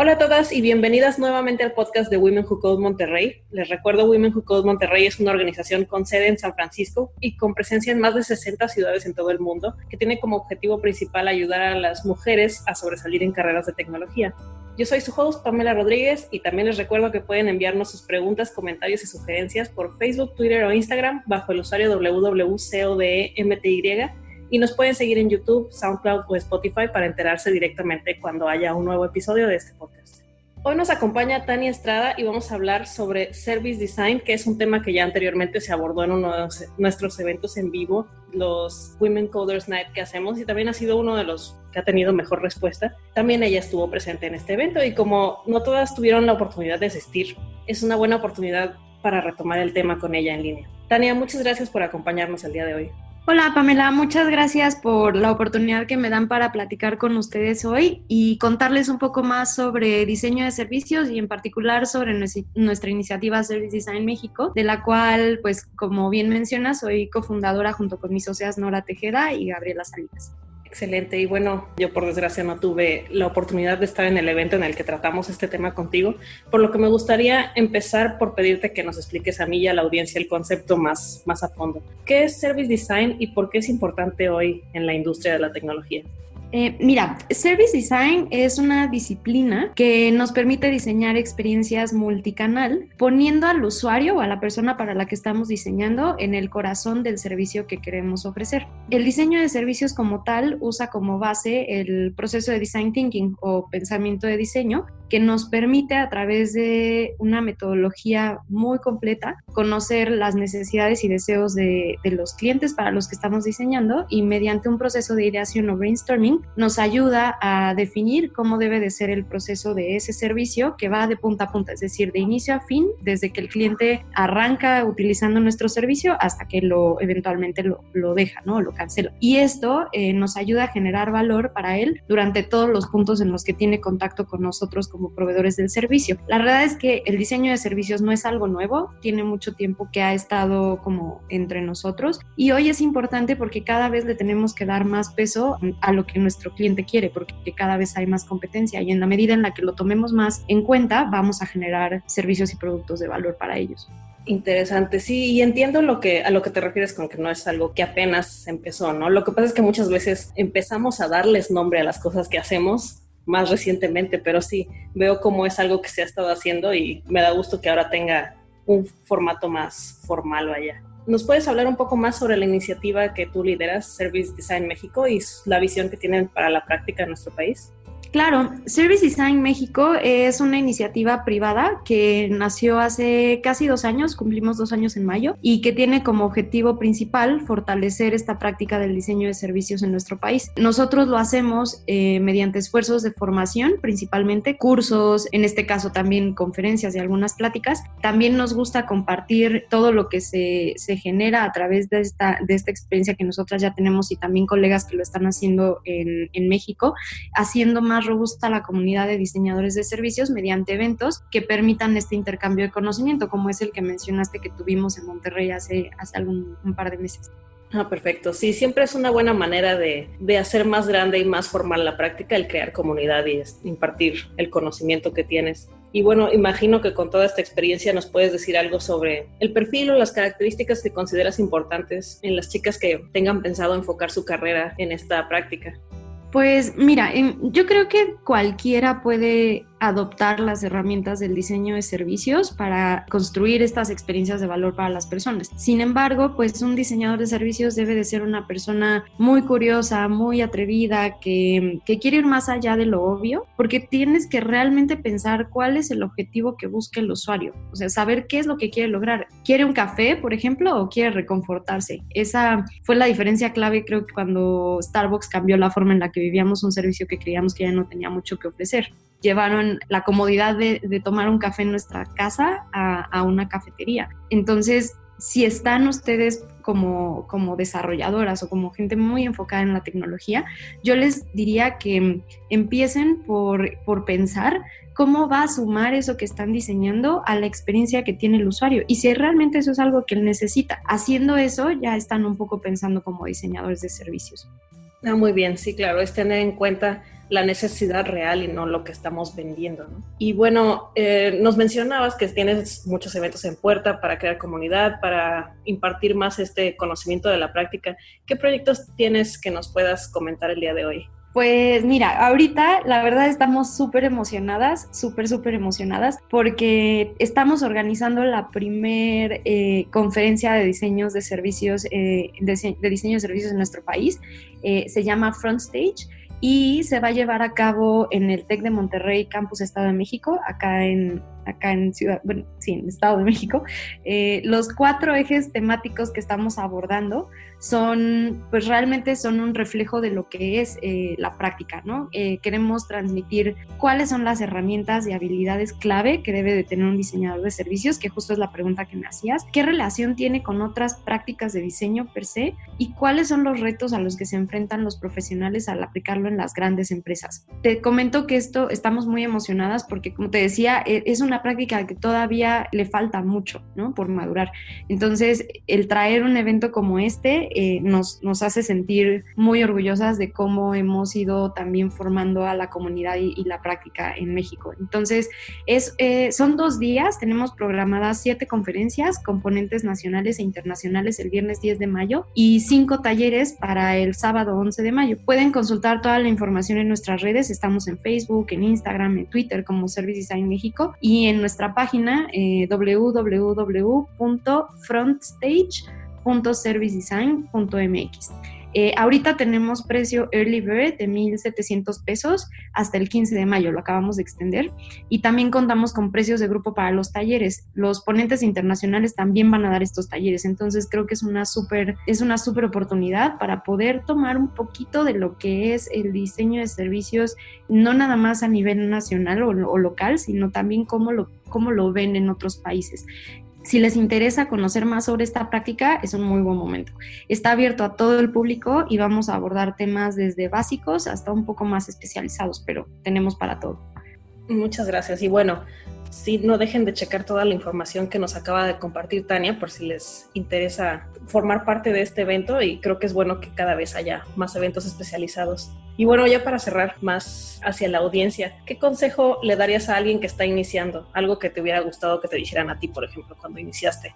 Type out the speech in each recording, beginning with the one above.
Hola a todas y bienvenidas nuevamente al podcast de Women Who Code Monterrey. Les recuerdo, Women Who Code Monterrey es una organización con sede en San Francisco y con presencia en más de 60 ciudades en todo el mundo, que tiene como objetivo principal ayudar a las mujeres a sobresalir en carreras de tecnología. Yo soy su host, Pamela Rodríguez, y también les recuerdo que pueden enviarnos sus preguntas, comentarios y sugerencias por Facebook, Twitter o Instagram bajo el usuario www.codemty y nos pueden seguir en YouTube, SoundCloud o Spotify para enterarse directamente cuando haya un nuevo episodio de este podcast. Hoy nos acompaña Tania Estrada y vamos a hablar sobre Service Design, que es un tema que ya anteriormente se abordó en uno de nuestros eventos en vivo, los Women Coders Night que hacemos, y también ha sido uno de los que ha tenido mejor respuesta. También ella estuvo presente en este evento y como no todas tuvieron la oportunidad de asistir, es una buena oportunidad para retomar el tema con ella en línea. Tania, muchas gracias por acompañarnos el día de hoy. Hola Pamela, muchas gracias por la oportunidad que me dan para platicar con ustedes hoy y contarles un poco más sobre diseño de servicios y en particular sobre nuestra iniciativa Service Design México, de la cual, pues como bien mencionas, soy cofundadora junto con mis socias Nora Tejeda y Gabriela Salinas. Excelente. Y bueno, yo por desgracia no tuve la oportunidad de estar en el evento en el que tratamos este tema contigo, por lo que me gustaría empezar por pedirte que nos expliques a mí y a la audiencia el concepto más, más a fondo. ¿Qué es Service Design y por qué es importante hoy en la industria de la tecnología? Eh, mira, Service Design es una disciplina que nos permite diseñar experiencias multicanal, poniendo al usuario o a la persona para la que estamos diseñando en el corazón del servicio que queremos ofrecer. El diseño de servicios como tal usa como base el proceso de design thinking o pensamiento de diseño que nos permite a través de una metodología muy completa conocer las necesidades y deseos de, los clientes para los que estamos diseñando y mediante un proceso de ideación o brainstorming nos ayuda a definir cómo debe de ser el proceso de ese servicio que va de punta a punta, es decir, de inicio a fin, desde que el cliente arranca utilizando nuestro servicio hasta que lo eventualmente lo, lo deja, ¿no? Lo cancela. Y esto eh, nos ayuda a generar valor para él durante todos los puntos en los que tiene contacto con nosotros proveedores del servicio. La verdad es que el diseño de servicios no es algo nuevo, tiene mucho tiempo que ha estado como entre nosotros y hoy es importante porque cada vez le tenemos que dar más peso a lo que nuestro cliente quiere, porque cada vez hay más competencia y en la medida en la que lo tomemos más en cuenta, vamos a generar servicios y productos de valor para ellos. Interesante, sí, y entiendo lo que, a lo que te refieres con que no es algo que apenas empezó, ¿no? Lo que pasa es que muchas veces empezamos a darles nombre a las cosas que hacemos más recientemente, pero sí, veo cómo es algo que se ha estado haciendo y me da gusto que ahora tenga un formato más formal allá. ¿Nos puedes hablar un poco más sobre la iniciativa que tú lideras, Service Design México, y la visión que tienen para la práctica en nuestro país? Claro, Service Design México es una iniciativa privada que nació hace casi dos años, cumplimos dos años en mayo, y que tiene como objetivo principal fortalecer esta práctica del diseño de servicios en nuestro país. Nosotros lo hacemos eh, mediante esfuerzos de formación, principalmente cursos, en este caso también conferencias y algunas pláticas. También nos gusta compartir todo lo que se, se genera a través de esta, de esta experiencia que nosotras ya tenemos y también colegas que lo están haciendo en, en México, haciendo más robusta la comunidad de diseñadores de servicios mediante eventos que permitan este intercambio de conocimiento, como es el que mencionaste que tuvimos en Monterrey hace, hace algún, un par de meses. Ah, perfecto. Sí, siempre es una buena manera de, de, hacer más grande y más formal la práctica, el crear comunidad y impartir el conocimiento que tienes. Y bueno, imagino que con toda esta experiencia nos puedes decir algo sobre el perfil o las características que consideras importantes en las chicas que tengan pensado enfocar su carrera en esta práctica. Pues mira, yo creo que cualquiera puede adoptar las herramientas del diseño de servicios para construir estas experiencias de valor para las personas. Sin embargo, pues un diseñador de servicios debe de ser una persona muy curiosa, muy atrevida, que, que quiere ir más allá de lo obvio, porque tienes que realmente pensar cuál es el objetivo que busca el usuario, o sea, saber qué es lo que quiere lograr. ¿Quiere un café, por ejemplo, o quiere reconfortarse? Esa fue la diferencia clave, creo que cuando Starbucks cambió la forma en la que vivíamos un servicio que creíamos que ya no tenía mucho que ofrecer llevaron la comodidad de, tomar un café en nuestra casa a, una cafetería. Entonces, si están ustedes como, como desarrolladoras o como gente muy enfocada en la tecnología, yo les diría que empiecen por, por pensar cómo va a sumar eso que están diseñando a la experiencia que tiene el usuario y si realmente eso es algo que él necesita. Haciendo eso ya están un poco pensando como diseñadores de servicios. Ah, muy bien, sí, claro, es tener en cuenta la necesidad real y no lo que estamos vendiendo. Y bueno, eh, nos mencionabas que tienes muchos eventos en puerta para crear comunidad, para impartir más este conocimiento de la práctica. ¿Qué proyectos tienes que nos puedas comentar el día de hoy? Pues mira, ahorita la verdad estamos súper emocionadas, súper, súper emocionadas, porque estamos organizando la primer eh, conferencia de diseños de servicios, eh, de, diseño de servicios en nuestro país. se llama Front Stage y se va a llevar a cabo en el TEC de Monterrey, Campus Estado de México, acá en, acá en Ciudad, bueno, sí, en Estado de México. Eh, los cuatro ejes temáticos que estamos abordando son, pues realmente son un reflejo de lo que es eh, la práctica, ¿no? Eh, queremos transmitir cuáles son las herramientas y habilidades clave que debe de tener un diseñador de servicios, que justo es la pregunta que me hacías, qué relación tiene con otras prácticas de diseño per se y cuáles son los retos a los que se enfrentan los profesionales al aplicarlo en las grandes empresas. Te comento que esto estamos muy emocionadas porque, como te decía, e, es una práctica que todavía le falta mucho, ¿no? Por madurar. Entonces, el traer un evento como este, eh, nos, nos hace sentir muy orgullosas de cómo hemos ido también formando a la comunidad y, la práctica en México. Entonces, es, eh, son dos días, tenemos programadas siete conferencias, componentes nacionales e internacionales el viernes 10 de mayo y cinco talleres para el sábado 11 de mayo. Pueden consultar toda la información en nuestras redes, estamos en Facebook, en Instagram, en Twitter como Service Design México y en nuestra página eh, www.frontstage.com www.servicedesign.mx. Eh, ahorita tenemos precio Early Bird de 1.700 pesos hasta el 15 de mayo, lo acabamos de extender. Y también contamos con precios de grupo para los talleres. Los ponentes internacionales también van a dar estos talleres, entonces creo que es una súper super oportunidad para poder tomar un poquito de lo que es el diseño de servicios, no nada más a nivel nacional o, o local, sino también cómo lo, cómo lo ven en otros países. Si les interesa conocer más sobre esta práctica, es un muy buen momento. Está abierto a todo el público y vamos a abordar temas desde básicos hasta un poco más especializados, pero tenemos para todo. Muchas gracias. Y bueno, sí, no dejen de checar toda la información que nos acaba de compartir Tania por si les interesa formar parte de este evento y creo que es bueno que cada vez haya más eventos especializados. Y bueno, ya para cerrar más hacia la audiencia, ¿qué consejo le darías a alguien que está iniciando? Algo que te hubiera gustado que te dijeran a ti, por ejemplo, cuando iniciaste.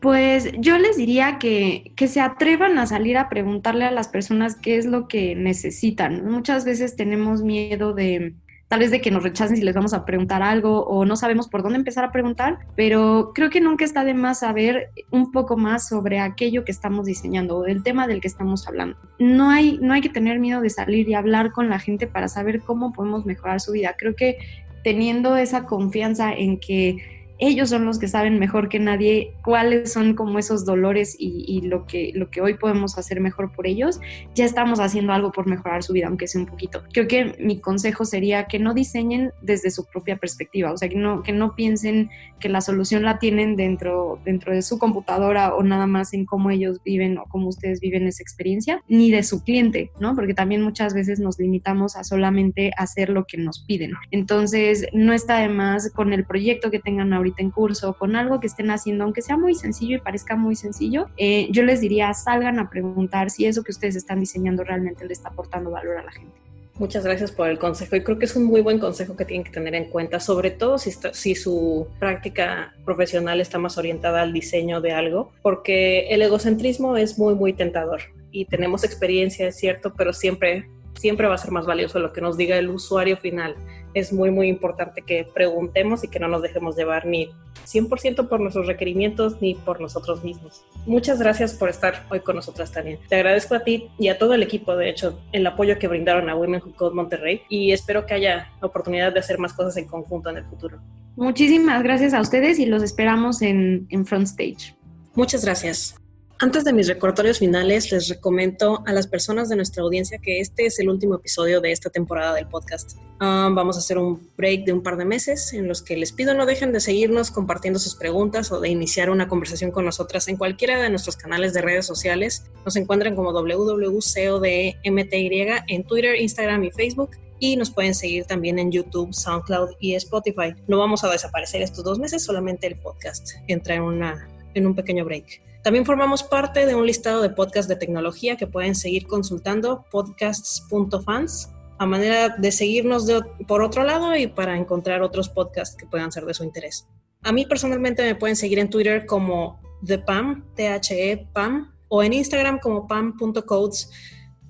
Pues yo les diría que, que, se atrevan a salir a preguntarle a las personas qué es lo que necesitan. Muchas veces tenemos miedo de, tal vez de que nos rechacen si les vamos a preguntar algo o no sabemos por dónde empezar a preguntar, pero creo que nunca está de más saber un poco más sobre aquello que estamos diseñando o del tema del que estamos hablando. No hay, no hay que tener miedo de salir y hablar con la gente para saber cómo podemos mejorar su vida. Creo que teniendo esa confianza en que ellos son los que saben mejor que nadie cuáles son como esos dolores y, lo, que, lo que hoy podemos hacer mejor por ellos, ya estamos haciendo algo por mejorar su vida, aunque sea un poquito. Creo que mi consejo sería que no diseñen desde su propia perspectiva, o sea, que no, que no piensen que la solución la tienen dentro, dentro de su computadora o nada más en cómo ellos viven o cómo ustedes viven esa experiencia, ni de su cliente, ¿no? Porque también muchas veces nos limitamos a solamente hacer lo que nos piden. Entonces, no está de más con el proyecto que tengan ahorita en curso, con algo que estén haciendo, aunque sea muy sencillo y parezca muy sencillo, eh, yo les diría, salgan a preguntar si eso que ustedes están diseñando realmente le está aportando valor a la gente. Muchas gracias por el consejo y creo que es un muy buen consejo que tienen que tener en cuenta, sobre todo si, si su práctica profesional está más orientada al diseño de algo, porque el egocentrismo es muy, muy tentador y tenemos experiencia, es cierto, pero siempre siempre va a ser más valioso lo que nos diga el usuario final. Es muy, muy importante que preguntemos y que no nos dejemos llevar ni 100% por nuestros requerimientos ni por nosotros mismos. Muchas gracias por estar hoy con nosotras, Tania. Te agradezco a ti y a todo el equipo, de hecho, el apoyo que brindaron a Women Who Code Monterrey y espero que haya oportunidad de hacer más cosas en conjunto en el futuro. Muchísimas gracias a ustedes y los esperamos en, en Front Stage. Muchas gracias. Antes de mis recordatorios finales, les recomiendo a las personas de nuestra audiencia que este es el último episodio de esta temporada del podcast. Ah, vamos a hacer un break de un par de meses en los que les pido no dejen de seguirnos compartiendo sus preguntas o de iniciar una conversación con nosotras en cualquiera de nuestros canales de redes sociales. Nos encuentran como www.codmty en Twitter, Instagram y Facebook y nos pueden seguir también en YouTube, SoundCloud y Spotify. No vamos a desaparecer estos dos meses, solamente el podcast entra en, una, en un pequeño break. También formamos parte de un listado de podcasts de tecnología que pueden seguir consultando podcasts.fans a manera de seguirnos por otro lado y para encontrar otros podcasts que puedan ser de su interés. A mí personalmente me pueden seguir en Twitter como ThePam, T-H-E, Pam, o en Instagram como pam.codes,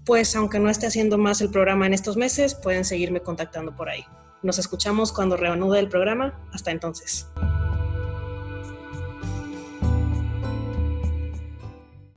pues aunque no esté haciendo más el programa en estos meses, pueden seguirme contactando por ahí. Nos escuchamos cuando reanude el programa. Hasta entonces.